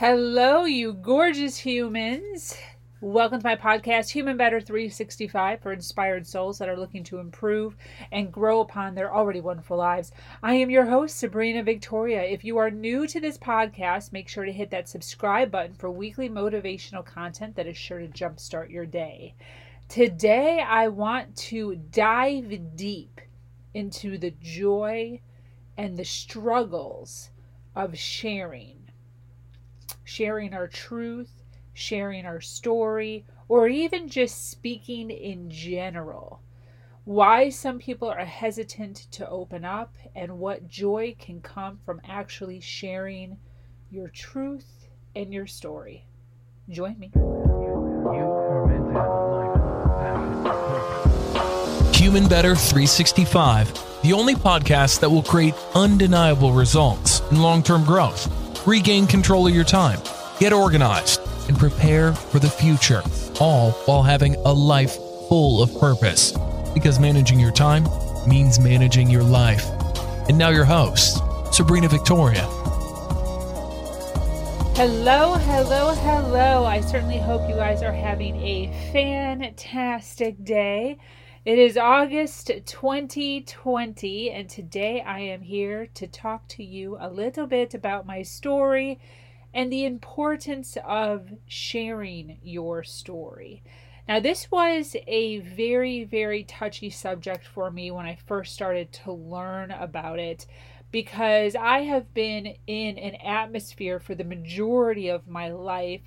Hello, you gorgeous humans. Welcome to my podcast, Human Better 365, for inspired souls that are looking to improve and grow upon their already wonderful lives. I am your host, Sabrina Victoria. If you are new to this podcast, make sure to hit that subscribe button for weekly motivational content that is sure to jumpstart your day. Today, I want to dive deep into the joy and the struggles of sharing sharing our truth, sharing our story, or even just speaking in general. Why some people are hesitant to open up, and what joy can come from actually sharing your truth and your story. Join me. Human Better 365, the only podcast that will create undeniable results in long term growth regain control of your time, get organized, and prepare for the future, all while having a life full of purpose. Because managing your time means managing your life. And now, your host, Sabrina Victoria. Hello, hello, hello. I certainly hope you guys are having a fantastic day. It is August 2020, and today I am here to talk to you a little bit about my story and the importance of sharing your story. Now, this was a very, very touchy subject for me when I first started to learn about it because I have been in an atmosphere for the majority of my life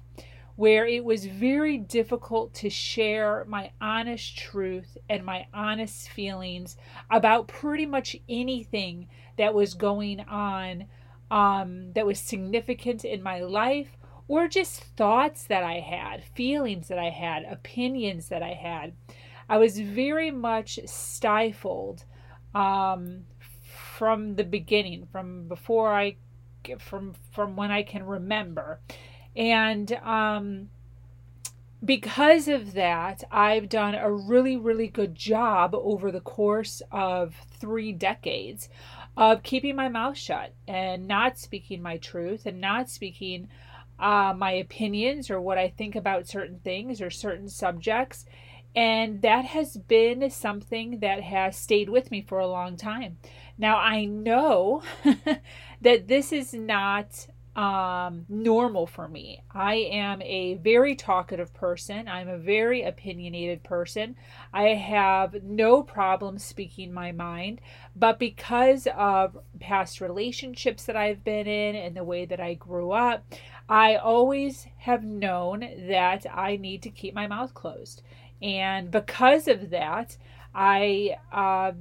where it was very difficult to share my honest truth and my honest feelings about pretty much anything that was going on um, that was significant in my life or just thoughts that I had, feelings that I had, opinions that I had. I was very much stifled um, from the beginning, from before I, from from when I can remember. And um, because of that, I've done a really, really good job over the course of three decades of keeping my mouth shut and not speaking my truth and not speaking uh, my opinions or what I think about certain things or certain subjects. And that has been something that has stayed with me for a long time. Now, I know that this is not um, normal for me. I am a very talkative person. I'm a very opinionated person. I have no problem speaking my mind, but because of past relationships that I've been in and the way that I grew up, I always have known that I need to keep my mouth closed. And because of that, I uh,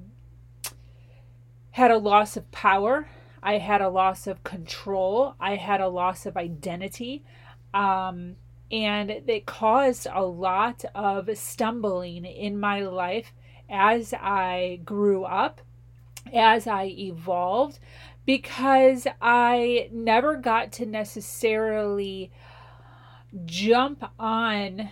had a loss of power I had a loss of control. I had a loss of identity. Um, and it caused a lot of stumbling in my life as I grew up, as I evolved, because I never got to necessarily jump on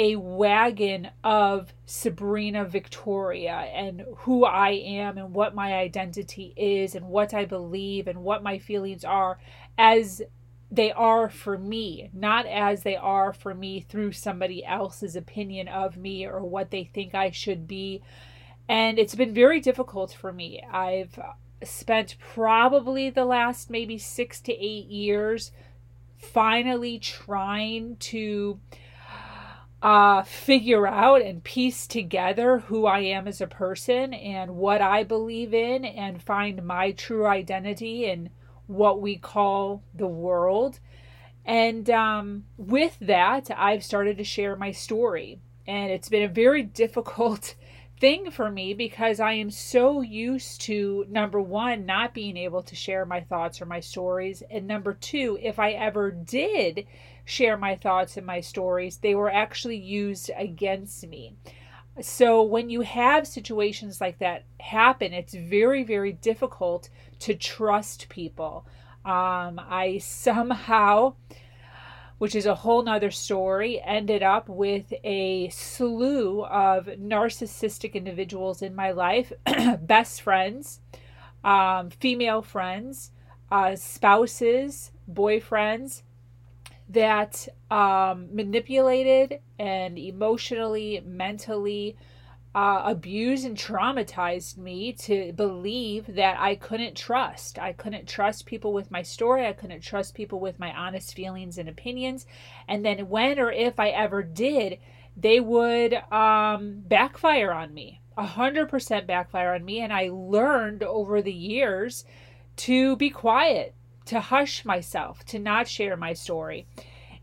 a wagon of Sabrina Victoria and who I am and what my identity is and what I believe and what my feelings are as they are for me, not as they are for me through somebody else's opinion of me or what they think I should be. And it's been very difficult for me. I've spent probably the last maybe six to eight years finally trying to uh, figure out and piece together who I am as a person and what I believe in and find my true identity in what we call the world. And um, with that, I've started to share my story. And it's been a very difficult thing for me because I am so used to number one, not being able to share my thoughts or my stories. And number two, if I ever did share my thoughts and my stories, they were actually used against me. So when you have situations like that happen, it's very, very difficult to trust people. Um, I somehow, which is a whole nother story, ended up with a slew of narcissistic individuals in my life, best friends, um, female friends, uh, spouses, boyfriends, that um, manipulated and emotionally, mentally uh, abused and traumatized me to believe that I couldn't trust. I couldn't trust people with my story. I couldn't trust people with my honest feelings and opinions. And then when or if I ever did, they would um, backfire on me. A hundred percent backfire on me. And I learned over the years to be quiet, to hush myself, to not share my story.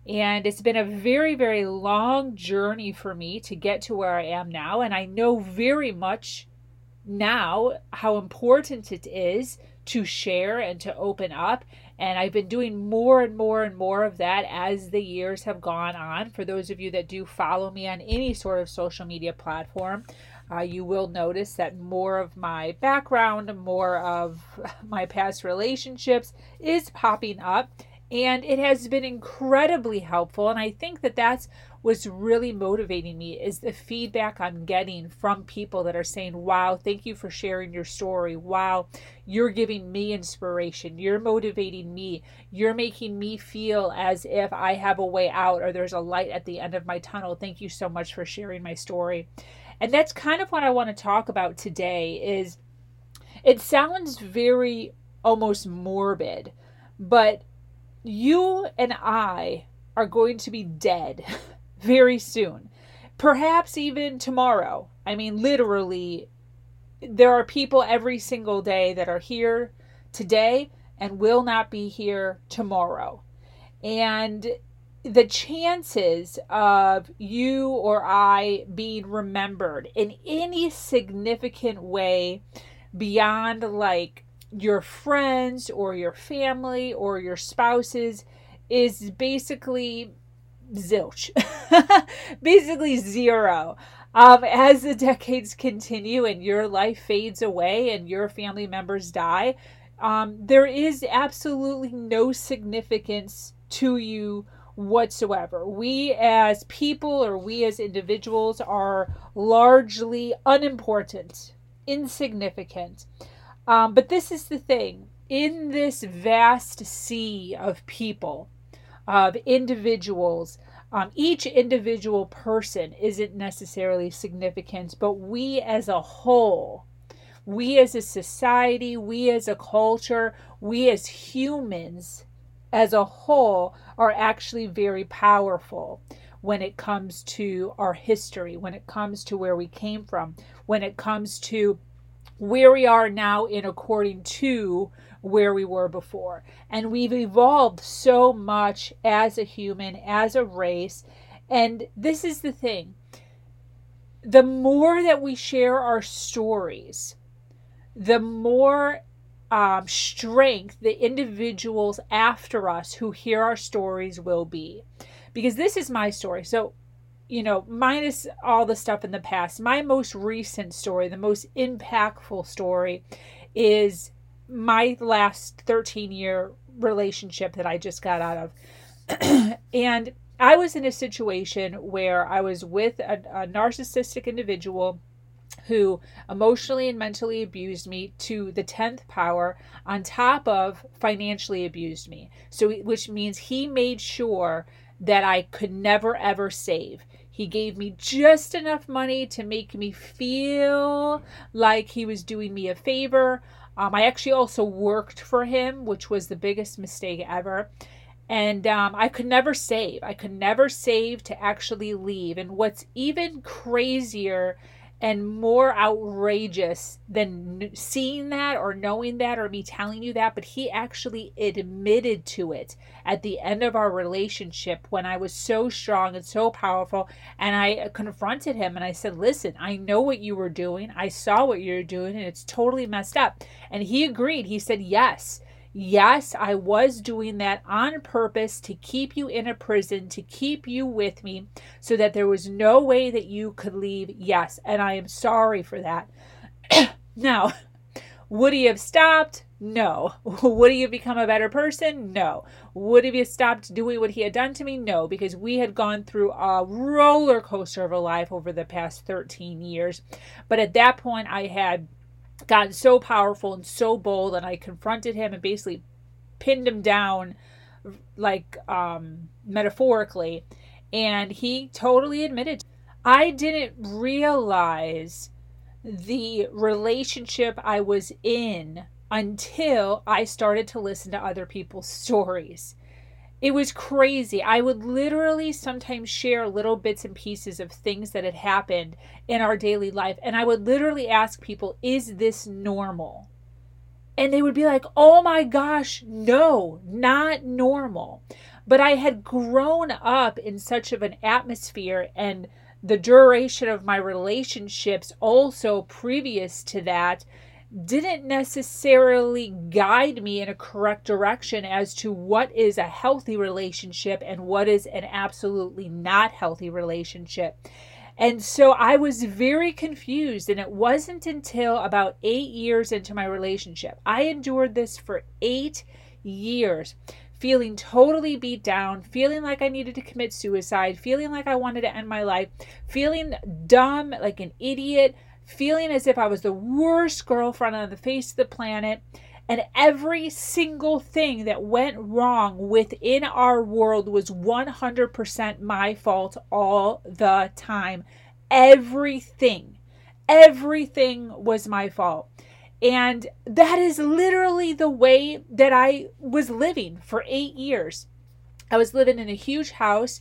And it's been a very, very long journey for me to get to where I am now. And I know very much now how important it is to share and to open up. And I've been doing more and more and more of that as the years have gone on. For those of you that do follow me on any sort of social media platform, uh, you will notice that more of my background, more of my past relationships is popping up and it has been incredibly helpful and i think that that's what's really motivating me is the feedback i'm getting from people that are saying wow thank you for sharing your story. Wow you're giving me inspiration. You're motivating me. You're making me feel as if i have a way out or there's a light at the end of my tunnel. Thank you so much for sharing my story and that's kind of what i want to talk about today is it sounds very almost morbid but you and I are going to be dead very soon. Perhaps even tomorrow. I mean, literally, there are people every single day that are here today and will not be here tomorrow. And the chances of you or I being remembered in any significant way beyond like your friends or your family or your spouses is basically zilch, basically zero. Um, as the decades continue and your life fades away and your family members die, um, there is absolutely no significance to you whatsoever. We as people or we as individuals are largely unimportant, insignificant. Um, but this is the thing in this vast sea of people, of individuals, um, each individual person isn't necessarily significant, but we as a whole, we as a society, we as a culture, we as humans as a whole are actually very powerful when it comes to our history, when it comes to where we came from, when it comes to where we are now in according to where we were before. And we've evolved so much as a human, as a race. And this is the thing the more that we share our stories, the more um, strength the individuals after us who hear our stories will be. Because this is my story. So you know, minus all the stuff in the past, my most recent story, the most impactful story, is my last 13 year relationship that I just got out of. and I was in a situation where I was with a, a, narcissistic individual who emotionally and mentally abused me to the 10th power on top of financially abused me. So which means he made sure that I could never ever save. He gave me just enough money to make me feel like he was doing me a favor. Um, I actually also worked for him, which was the biggest mistake ever. And um, I could never save. I could never save to actually leave. And what's even crazier and more outrageous than seeing that or knowing that or me telling you that, but he actually admitted to it at the end of our relationship when I was so strong and so powerful. And I uh, confronted him and I said, Listen, I know what you were doing. I saw what you were doing and it's totally messed up. And he agreed. He said, Yes. Yes, I was doing that on purpose to keep you in a prison, to keep you with me, so that there was no way that you could leave. Yes, and I am sorry for that. now, would he have stopped? No. Would he have become a better person? No. Would he have stopped doing what he had done to me? No, because we had gone through a roller coaster of a life over the past 13 years. But at that point, I had gotten so powerful and so bold, and I confronted him and basically pinned him down like um, metaphorically. And he totally admitted, I didn't realize the relationship I was in until I started to listen to other people's stories. It was crazy. I would literally sometimes share little bits and pieces of things that had happened in our daily life. And I would literally ask people, is this normal? And they would be like, oh my gosh, no, not normal. But I had grown up in such of an atmosphere and the duration of my relationships also previous to that didn't necessarily guide me in a correct direction as to what is a healthy relationship and what is an absolutely not healthy relationship. And so I was very confused. And it wasn't until about eight years into my relationship, I endured this for eight years, feeling totally beat down, feeling like I needed to commit suicide, feeling like I wanted to end my life, feeling dumb, like an idiot, feeling as if I was the worst girlfriend on the face of the planet. And every single thing that went wrong within our world was 100% my fault all the time. Everything, everything was my fault. And that is literally the way that I was living for eight years. I was living in a huge house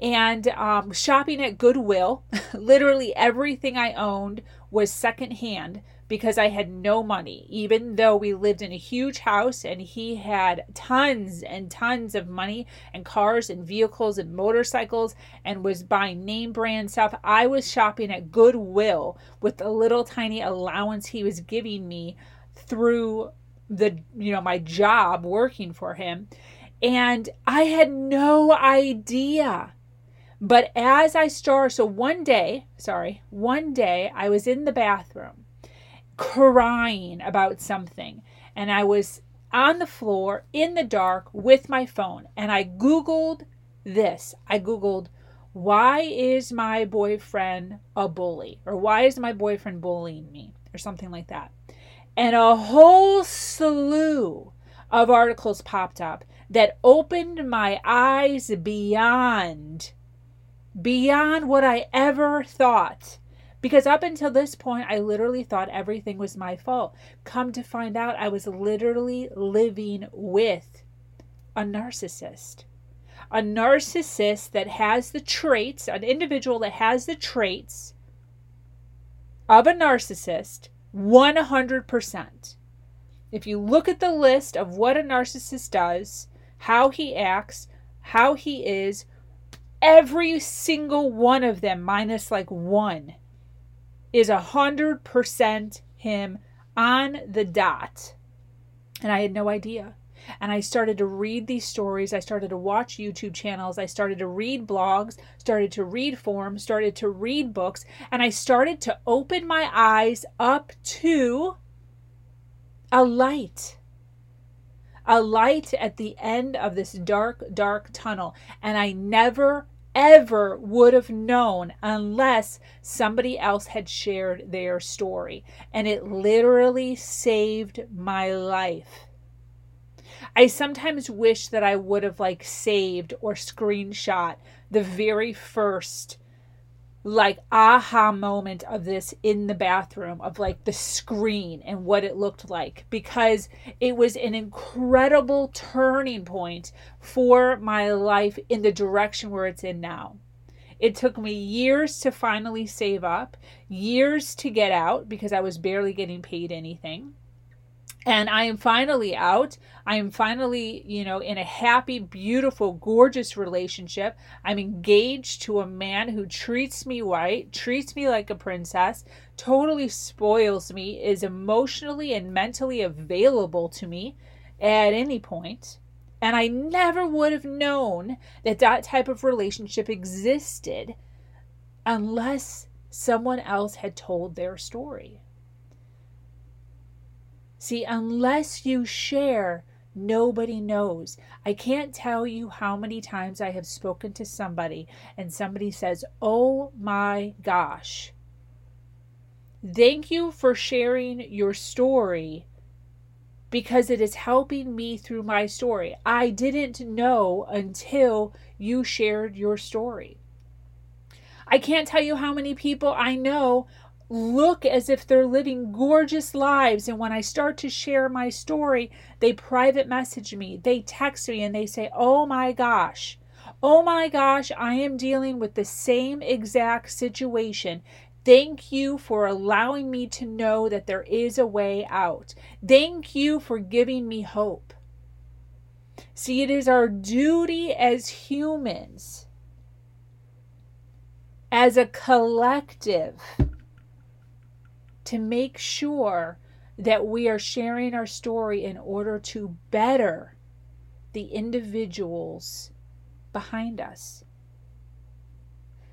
and um, shopping at Goodwill. literally everything I owned was secondhand because I had no money, even though we lived in a huge house and he had tons and tons of money and cars and vehicles and motorcycles and was buying name brand stuff. I was shopping at Goodwill with the little tiny allowance he was giving me through the you know my job working for him and I had no idea but as I started, so one day, sorry, one day I was in the bathroom crying about something, and I was on the floor in the dark with my phone, and I Googled this. I Googled, why is my boyfriend a bully? Or why is my boyfriend bullying me? Or something like that. And a whole slew of articles popped up that opened my eyes beyond beyond what I ever thought. Because up until this point, I literally thought everything was my fault. Come to find out, I was literally living with a narcissist. A narcissist that has the traits, an individual that has the traits of a narcissist 100%. If you look at the list of what a narcissist does, how he acts, how he is, every single one of them, minus like one, is a hundred percent him on the dot. And I had no idea. And I started to read these stories. I started to watch YouTube channels. I started to read blogs, started to read forums, started to read books. And I started to open my eyes up to a light a light at the end of this dark, dark tunnel. And I never ever would have known unless somebody else had shared their story. And it literally saved my life. I sometimes wish that I would have like saved or screenshot the very first like aha moment of this in the bathroom of like the screen and what it looked like because it was an incredible turning point for my life in the direction where it's in now. It took me years to finally save up, years to get out because I was barely getting paid anything and I am finally out. I am finally, you know, in a happy, beautiful, gorgeous relationship. I'm engaged to a man who treats me right, treats me like a princess, totally spoils me, is emotionally and mentally available to me at any point. And I never would have known that that type of relationship existed unless someone else had told their story. See, unless you share, nobody knows. I can't tell you how many times I have spoken to somebody and somebody says, Oh my gosh, thank you for sharing your story because it is helping me through my story. I didn't know until you shared your story. I can't tell you how many people I know look as if they're living gorgeous lives. And when I start to share my story, they private message me, they text me, and they say, Oh my gosh, oh my gosh, I am dealing with the same exact situation. Thank you for allowing me to know that there is a way out. Thank you for giving me hope. See, it is our duty as humans, as a collective, to make sure that we are sharing our story in order to better the individuals behind us.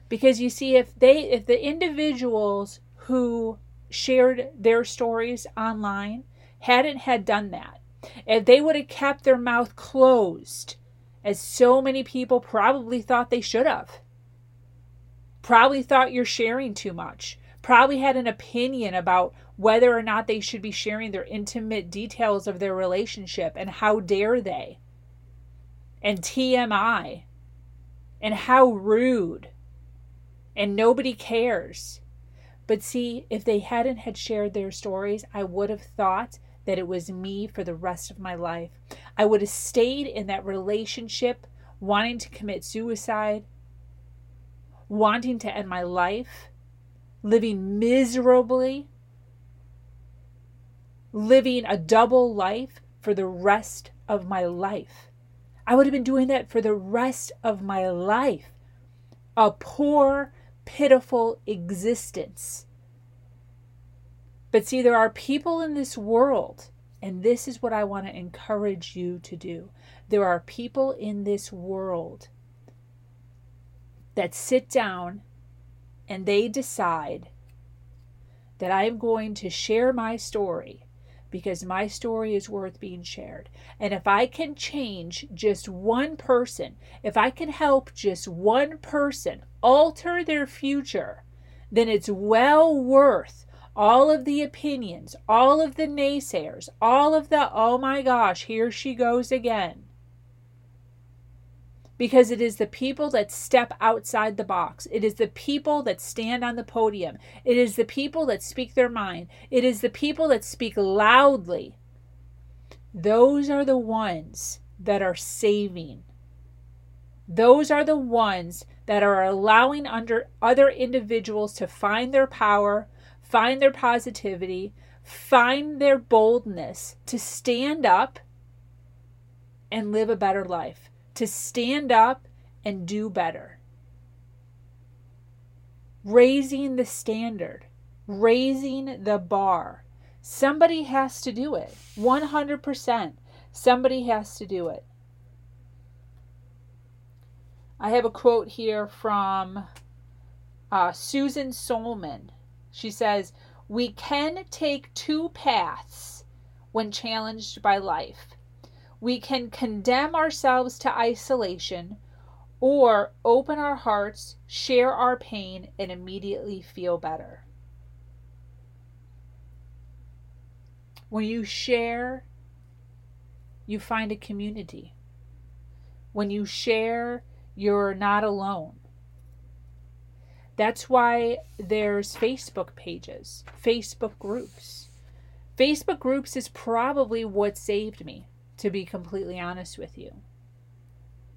Because you see if they if the individuals who shared their stories online hadn't had done that, if they would have kept their mouth closed, as so many people probably thought they should have, probably thought you're sharing too much, probably had an opinion about whether or not they should be sharing their intimate details of their relationship and how dare they, and TMI, and how rude, and nobody cares. But see, if they hadn't had shared their stories, I would have thought that it was me for the rest of my life. I would have stayed in that relationship wanting to commit suicide, wanting to end my life, living miserably, living a double life for the rest of my life. I would have been doing that for the rest of my life. A poor, pitiful existence. But see, there are people in this world, and this is what I want to encourage you to do. There are people in this world that sit down and they decide that I am going to share my story because my story is worth being shared. And if I can change just one person, if I can help just one person alter their future, then it's well worth all of the opinions, all of the naysayers, all of the, oh my gosh, here she goes again because it is the people that step outside the box. It is the people that stand on the podium. It is the people that speak their mind. It is the people that speak loudly. Those are the ones that are saving. Those are the ones that are allowing under other individuals to find their power, find their positivity, find their boldness to stand up and live a better life to stand up and do better. Raising the standard, raising the bar. Somebody has to do it. 100%. Somebody has to do it. I have a quote here from uh, Susan Solomon. She says, We can take two paths when challenged by life we can condemn ourselves to isolation or open our hearts, share our pain, and immediately feel better. When you share, you find a community. When you share, you're not alone. That's why there's Facebook pages, Facebook groups. Facebook groups is probably what saved me to be completely honest with you.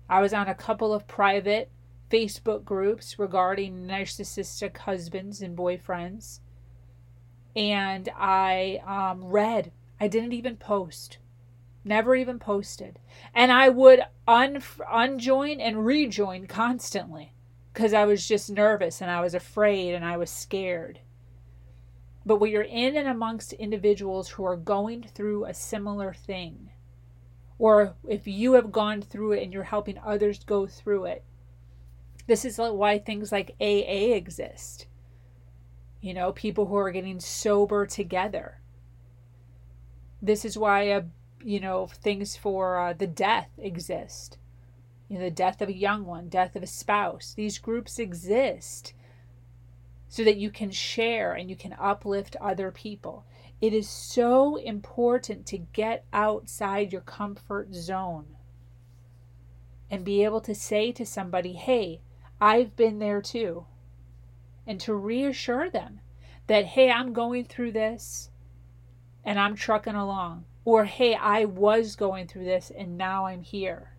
I was on a couple of private Facebook groups regarding narcissistic husbands and boyfriends. And I um, read, I didn't even post, never even posted. And I would un- unjoin and rejoin constantly because I was just nervous and I was afraid and I was scared. But when you're in and amongst individuals who are going through a similar thing, or if you have gone through it and you're helping others go through it. This is why things like AA exist. You know, people who are getting sober together. This is why, uh, you know, things for uh, the death exist. You know, the death of a young one, death of a spouse. These groups exist so that you can share and you can uplift other people. It is so important to get outside your comfort zone and be able to say to somebody, hey, I've been there too. And to reassure them that, hey, I'm going through this and I'm trucking along. Or, hey, I was going through this and now I'm here.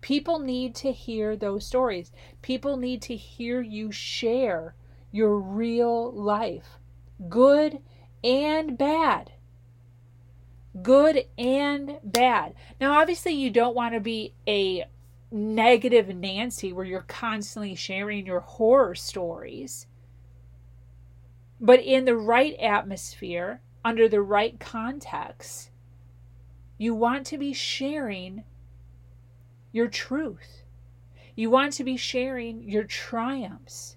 People need to hear those stories. People need to hear you share your real life, good and bad good and bad. Now, obviously, you don't want to be a negative Nancy where you're constantly sharing your horror stories. But in the right atmosphere, under the right context, you want to be sharing your truth. You want to be sharing your triumphs.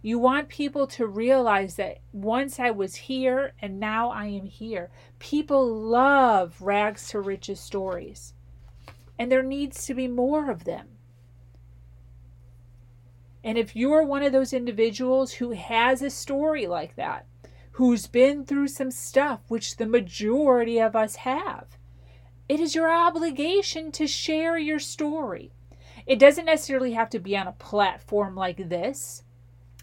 You want people to realize that once I was here and now I am here. People love rags to riches stories, and there needs to be more of them. And if you're one of those individuals who has a story like that, who's been through some stuff, which the majority of us have, it is your obligation to share your story. It doesn't necessarily have to be on a platform like this.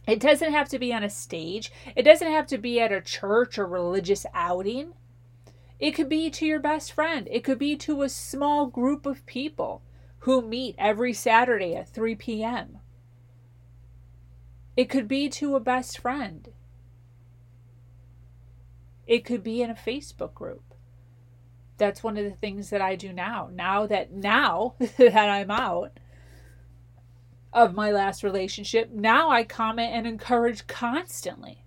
It doesn't have to be on a stage. It doesn't have to be at a church or religious outing. It could be to your best friend. It could be to a small group of people who meet every Saturday at 3 p.m. It could be to a best friend. It could be in a Facebook group. That's one of the things that I do now. Now that now that I'm out, of my last relationship, now I comment and encourage constantly.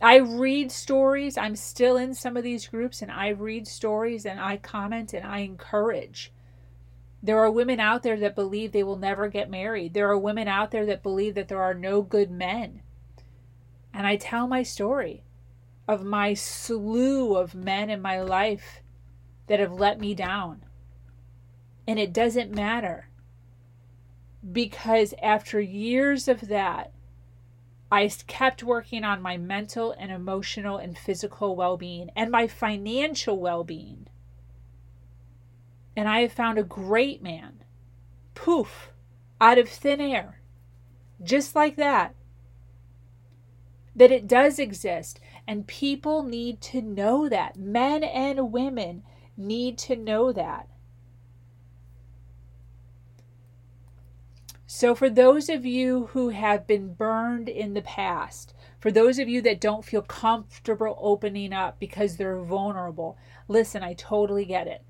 I read stories. I'm still in some of these groups and I read stories and I comment and I encourage. There are women out there that believe they will never get married. There are women out there that believe that there are no good men. And I tell my story of my slew of men in my life that have let me down. And it doesn't matter because after years of that, I kept working on my mental and emotional and physical well being and my financial well being. And I have found a great man, poof, out of thin air, just like that. That it does exist, and people need to know that. Men and women need to know that. So, for those of you who have been burned in the past, for those of you that don't feel comfortable opening up because they're vulnerable, listen, I totally get it.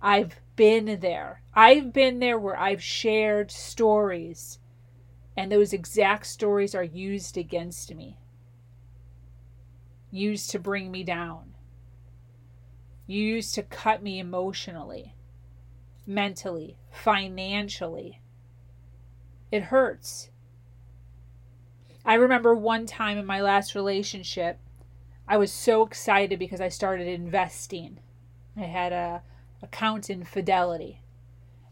I've been there. I've been there where I've shared stories, and those exact stories are used against me, used to bring me down, used to cut me emotionally, mentally, financially it hurts. I remember one time in my last relationship, I was so excited because I started investing. I had a account in Fidelity.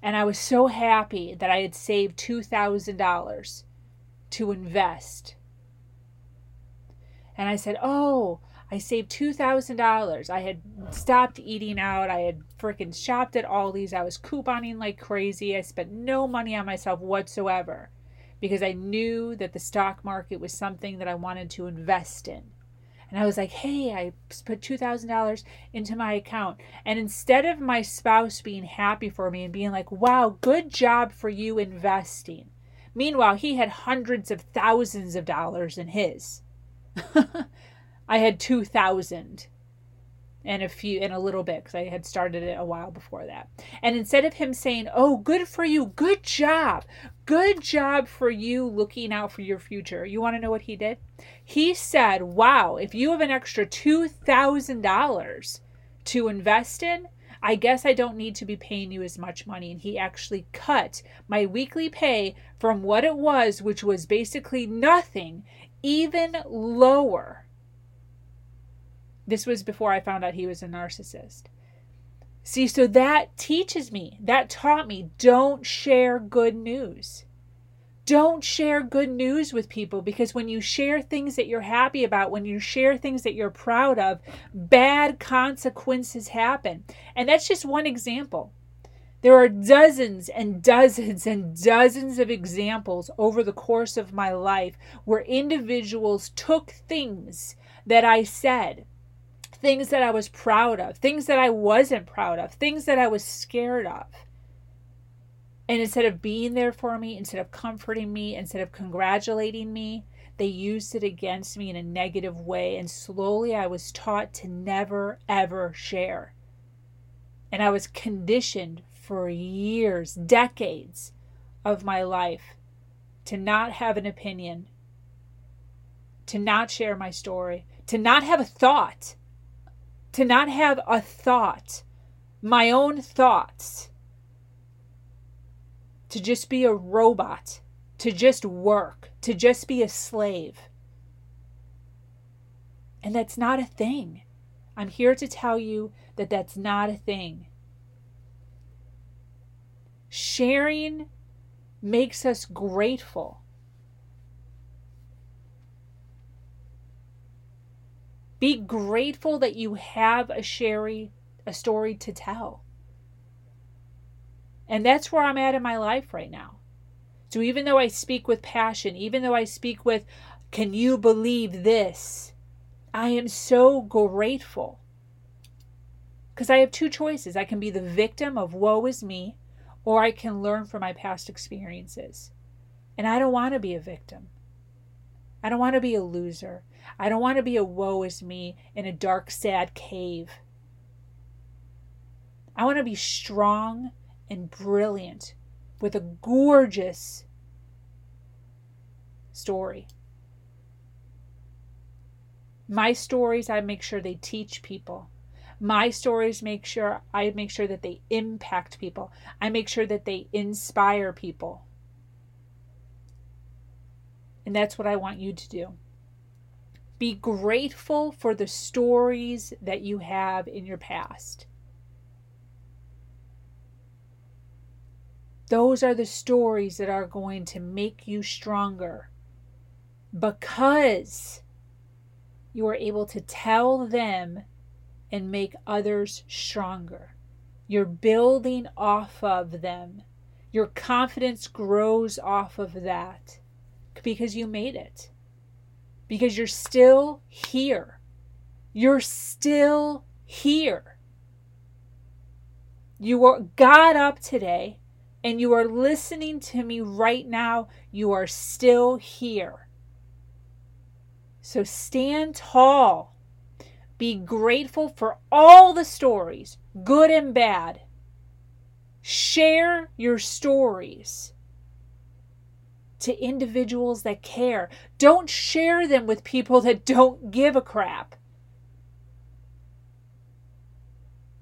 And I was so happy that I had saved $2,000 to invest. And I said, "Oh, I saved $2,000. I had stopped eating out. I had freaking shopped at Aldi's. I was couponing like crazy. I spent no money on myself whatsoever because I knew that the stock market was something that I wanted to invest in. And I was like, hey, I put $2,000 into my account. And instead of my spouse being happy for me and being like, wow, good job for you investing, meanwhile, he had hundreds of thousands of dollars in his. I had 2,000 and a few and a little bit because I had started it a while before that. And instead of him saying, "Oh, good for you. Good job. Good job for you looking out for your future." You want to know what he did? He said, "Wow, if you have an extra $2,000 to invest in, I guess I don't need to be paying you as much money." And he actually cut my weekly pay from what it was, which was basically nothing, even lower this was before I found out he was a narcissist. See, so that teaches me, that taught me don't share good news. Don't share good news with people because when you share things that you're happy about, when you share things that you're proud of, bad consequences happen. And that's just one example. There are dozens and dozens and dozens of examples over the course of my life where individuals took things that I said, things that I was proud of, things that I wasn't proud of, things that I was scared of. And instead of being there for me, instead of comforting me, instead of congratulating me, they used it against me in a negative way. And slowly I was taught to never, ever share. And I was conditioned for years, decades of my life to not have an opinion, to not share my story, to not have a thought, to not have a thought, my own thoughts, to just be a robot, to just work, to just be a slave. And that's not a thing. I'm here to tell you that that's not a thing. Sharing makes us grateful. Be grateful that you have a sherry, a story to tell. And that's where I'm at in my life right now. So even though I speak with passion, even though I speak with, can you believe this? I am so grateful. Because I have two choices. I can be the victim of woe is me, or I can learn from my past experiences. And I don't want to be a victim. I don't want to be a loser. I don't want to be a woe is me in a dark, sad cave. I want to be strong and brilliant with a gorgeous story. My stories, I make sure they teach people. My stories make sure I make sure that they impact people. I make sure that they inspire people. And that's what I want you to do. Be grateful for the stories that you have in your past. Those are the stories that are going to make you stronger because you are able to tell them and make others stronger. You're building off of them. Your confidence grows off of that because you made it. Because you're still here. You're still here. You are, got up today and you are listening to me right now. You are still here. So stand tall be grateful for all the stories, good and bad. Share your stories to individuals that care. Don't share them with people that don't give a crap.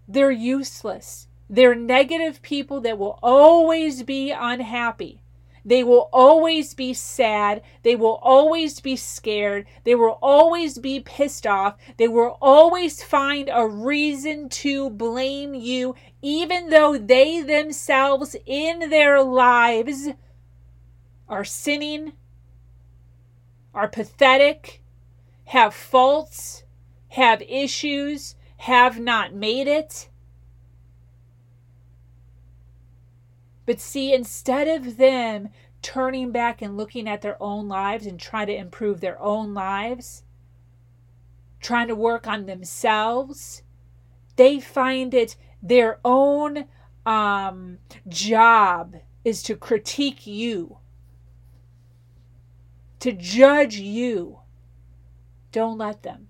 They're useless. They're negative people that will always be unhappy. They will always be sad. They will always be scared. They will always be pissed off. They will always find a reason to blame you, even though they themselves in their lives are sinning, are pathetic, have faults, have issues, have not made it. But see, instead of them turning back and looking at their own lives and trying to improve their own lives, trying to work on themselves, they find it their own um, job is to critique you, to judge you. Don't let them.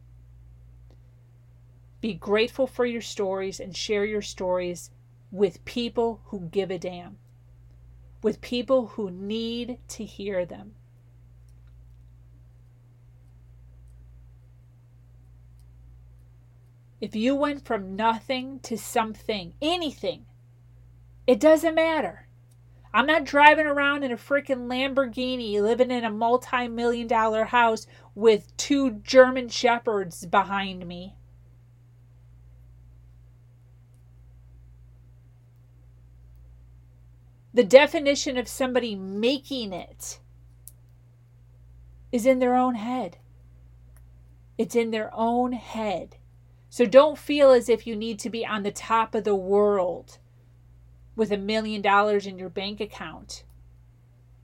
Be grateful for your stories and share your stories with people who give a damn with people who need to hear them. If you went from nothing to something, anything, it doesn't matter. I'm not driving around in a freaking Lamborghini living in a multi million dollar house with two German shepherds behind me. The definition of somebody making it is in their own head. It's in their own head. So don't feel as if you need to be on the top of the world with a million dollars in your bank account,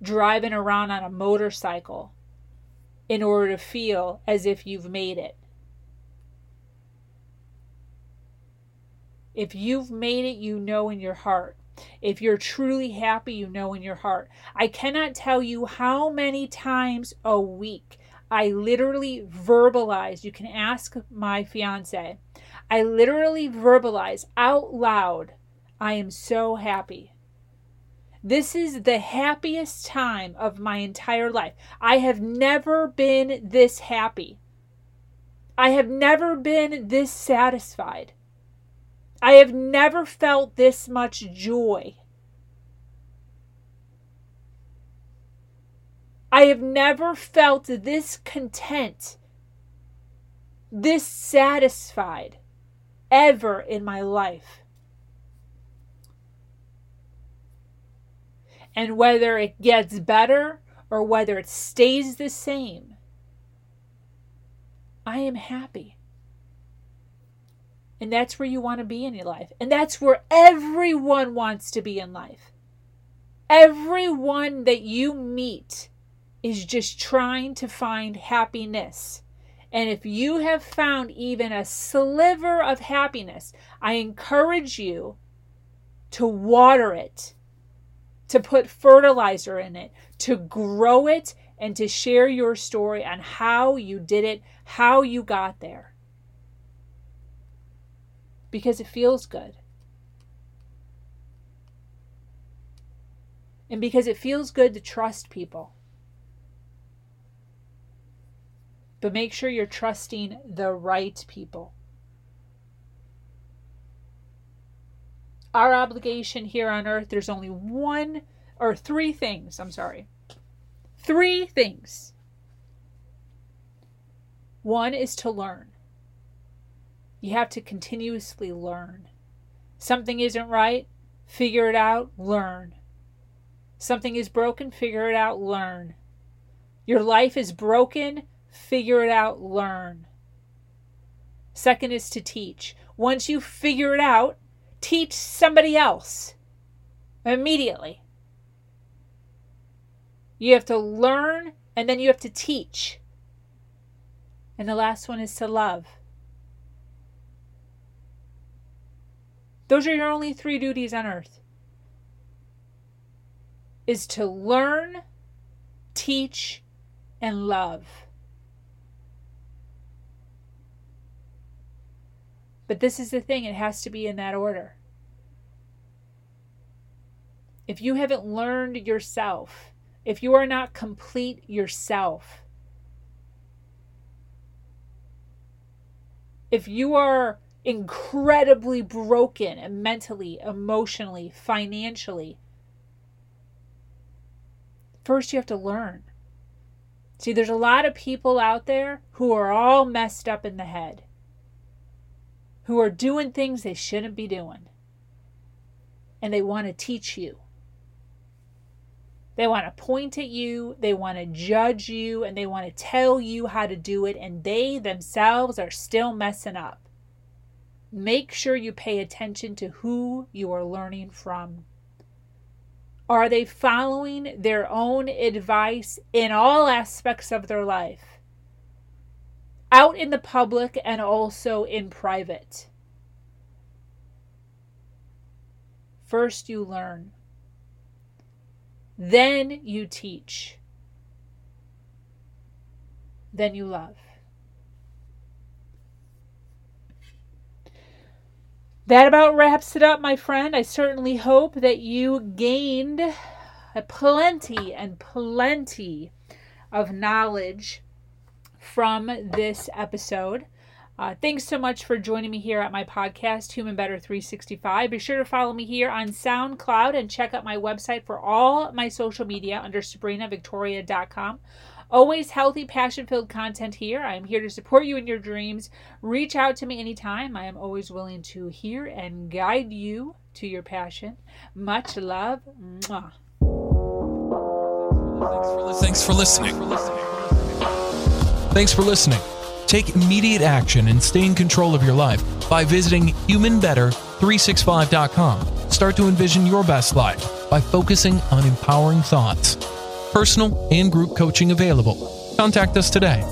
driving around on a motorcycle in order to feel as if you've made it. If you've made it, you know in your heart. If you're truly happy, you know in your heart. I cannot tell you how many times a week I literally verbalize. You can ask my fiance. I literally verbalize out loud, I am so happy. This is the happiest time of my entire life. I have never been this happy. I have never been this satisfied. I have never felt this much joy. I have never felt this content, this satisfied ever in my life. And whether it gets better or whether it stays the same, I am happy. And that's where you want to be in your life. And that's where everyone wants to be in life. Everyone that you meet is just trying to find happiness. And if you have found even a sliver of happiness, I encourage you to water it, to put fertilizer in it, to grow it, and to share your story on how you did it, how you got there because it feels good. And because it feels good to trust people. But make sure you're trusting the right people. Our obligation here on earth, there's only one or three things. I'm sorry. Three things. One is to learn. You have to continuously learn. Something isn't right, figure it out, learn. Something is broken, figure it out, learn. Your life is broken, figure it out, learn. Second is to teach. Once you figure it out, teach somebody else immediately. You have to learn and then you have to teach. And the last one is to love. Those are your only three duties on earth. Is to learn, teach, and love. But this is the thing, it has to be in that order. If you haven't learned yourself, if you are not complete yourself, if you are incredibly broken mentally, emotionally, financially. First, you have to learn. See, there's a lot of people out there who are all messed up in the head, who are doing things they shouldn't be doing. And they want to teach you. They want to point at you, they want to judge you, and they want to tell you how to do it, and they themselves are still messing up. Make sure you pay attention to who you are learning from. Are they following their own advice in all aspects of their life? Out in the public and also in private. First, you learn. Then you teach. Then you love. That about wraps it up, my friend. I certainly hope that you gained a plenty and plenty of knowledge from this episode. Uh, thanks so much for joining me here at my podcast, Human Better 365. Be sure to follow me here on SoundCloud and check out my website for all my social media under SabrinaVictoria.com. Always healthy, passion filled content here. I am here to support you in your dreams. Reach out to me anytime. I am always willing to hear and guide you to your passion. Much love. Mwah. Thanks for listening. Thanks for listening. Take immediate action and stay in control of your life by visiting humanbetter365.com. Start to envision your best life by focusing on empowering thoughts. Personal and group coaching available. Contact us today